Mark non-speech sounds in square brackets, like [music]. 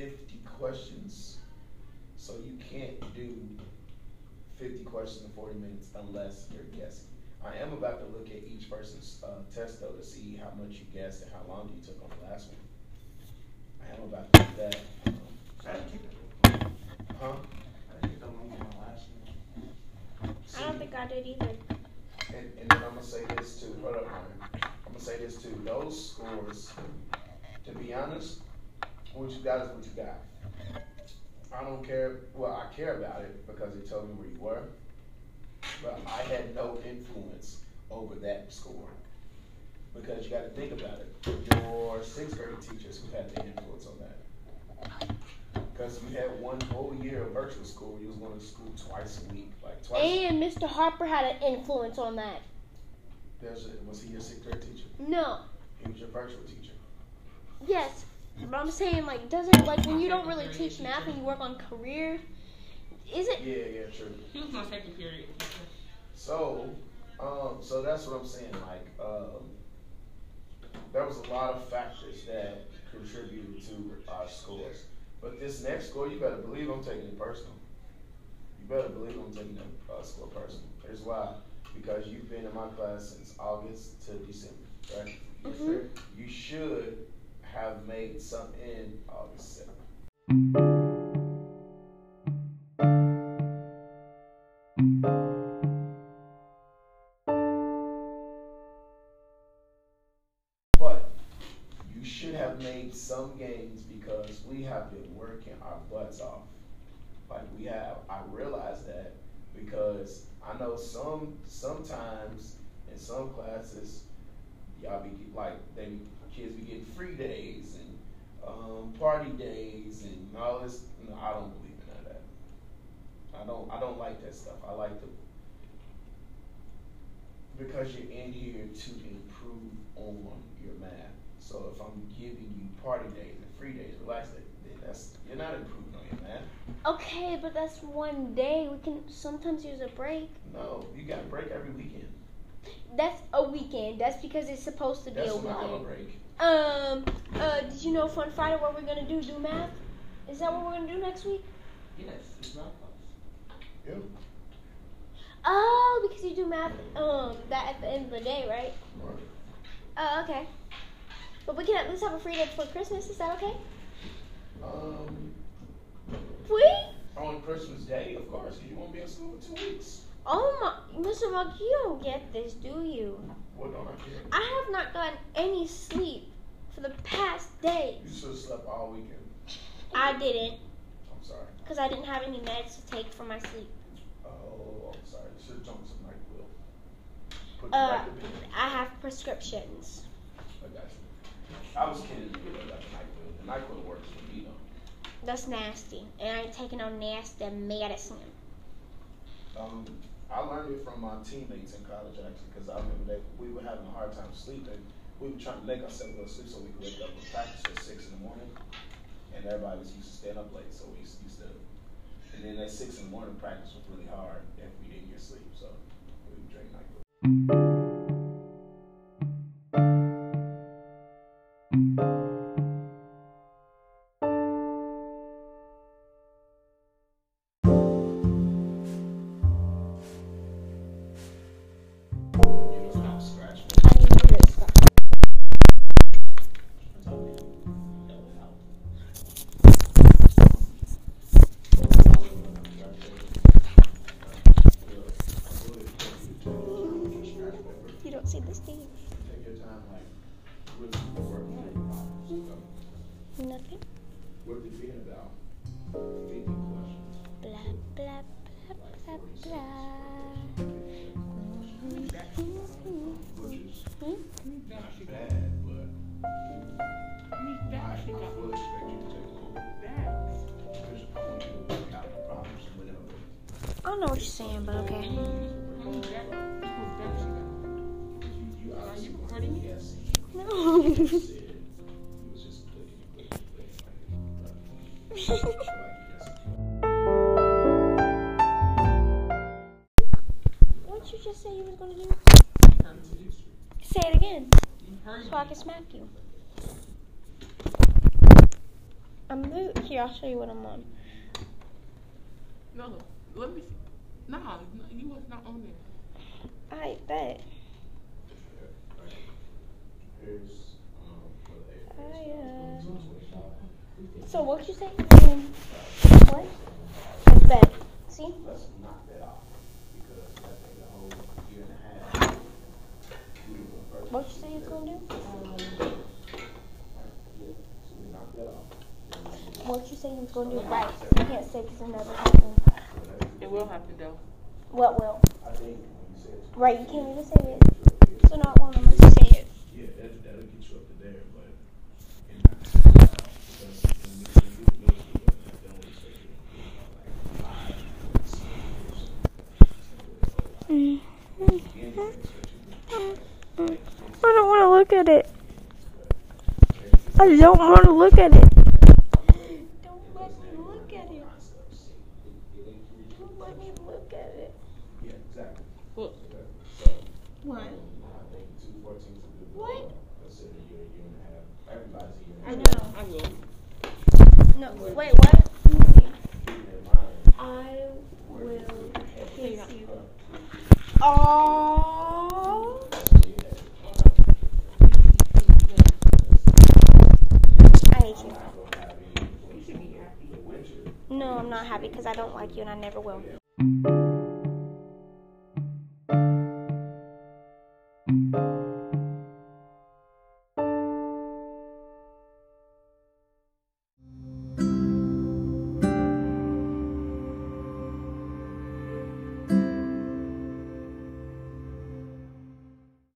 fifty questions. So you can't do fifty questions in forty minutes unless you're guessing. I am about to look at each person's, uh, test though to see how much you guessed and how long you took on the last one. I am about to do that. I didn't take that long. Huh? I didn't take on my last one. I don't think I did either. And, and then I'm gonna say this too, hold up, man. I'm gonna say this too, those scores, to be honest, what you got is what you got. I don't care, well, I care about it because it told me where you were, but I had no influence over that score. Because you gotta think about it, your sixth grade teachers who had the influence on that. Cause you had one whole year of virtual school, you was going to school twice a week, like twice. And Mr. Harper had an influence on that. There's a, was he your sixth grade teacher? No. He was your virtual teacher. Yes. But I'm saying like doesn't like when you don't really teach math and you work on career, is it Yeah, yeah, true. He was my second period. So, um, so that's what I'm saying. Like, um, there was a lot of factors that contributed to our scores. But this next score, you better believe I'm taking it personal. You better believe I'm taking the uh, score personal. Here's why: because you've been in my class since August to December, right? Mhm. You should have made some in August 7th. But you should have made some gains because we have been working our butts off. Like we have, I realize that because I know some, sometimes in some classes, y'all be like, they, kids be getting free days and, um, party days and all this, no, I don't believe in none of that. I don't, I don't like that stuff. I like to, because you're in here to improve on your math. So if I'm giving you party days and free days, relax day, then that's you're not improving on your math. okay? But that's one day. We can sometimes use a break. No, you got a break every weekend. That's a weekend. That's because it's supposed to be That's a when I have a weekend. break. Um. Uh. Did you know Fun Friday? What we're gonna do? Do math? Is that what we're gonna do next week? Yes, it's not close. Yeah. Oh, because you do math. Um. That at the end of the day, right? Right. Oh, okay. But we can at least have a free day before Christmas. Is that okay? Um, We? on Christmas Day, of course, 'cause you won't be in school for two weeks. Oh my, Mr. Monk, you don't get this, do you? What don't I care? I have not gotten any sleep for the past days. You should have slept all weekend. I didn't, I'm sorry. because I didn't have any meds to take for my sleep. Oh, I'm sorry. You should have jumped some NyQuil. Put Uh, to bed. I have prescriptions. I got you. I was kidding you about the NyQuil. The NyQuil works for me though. That's nasty, and I ain't taking no nasty medicine. Um, I learned it from my teammates in college actually, because I remember that we were having a hard time sleeping. We were trying to make ourselves go to sleep so we could wake up and practice at six in the morning, and everybody was used to staying up late, so we used to. And then at six in the morning, practice was really hard if we didn't get sleep, so we would drink NyQuil. You the stage. Take your time, like, really working on. So, Nothing. What are they being about? Thinking questions. Blah, blah, blah, blah, blah. Which is Hmm? not bad, but I, I fully expect you to take a little because I want you to work out the problems whenever. I don't know what you're saying, but okay. Yes. [laughs] What'd you just say you was gonna do? Say it again, so I can smack you. I'm li- here. I'll show you what I'm on. No, let me. Nah, no, you was not on there. I bet. Here's, um, what I, they- uh, so what you say? Um, what? I bet. See? Let's knock that off, because I think the whole year and a half. we were What you say it's gonna do? Yeah, so we knock that off. What you say it's gonna do? Right. You can't say because it never happened. It will happen though. What will? I think when you said. Right. You can't even say it. So not one of us say it. Yeah, that, that'll get you up to there, but. in that- because when you- when you get to middle school, that don't expect you to be like five, six years. I don't want to look at it. I don't want to look at it. Don't let me look at it. Don't let me look at it. Yeah, exactly. What? What? I think two fourteen's a good. What? goal. Consider a year, year and a half, everybody's a year I and a half. know. I will. No. Wait. What? Keeping in mind, I will you could have- kiss you. Oh. I hate you. No, I'm not happy because I don't like you and I never will.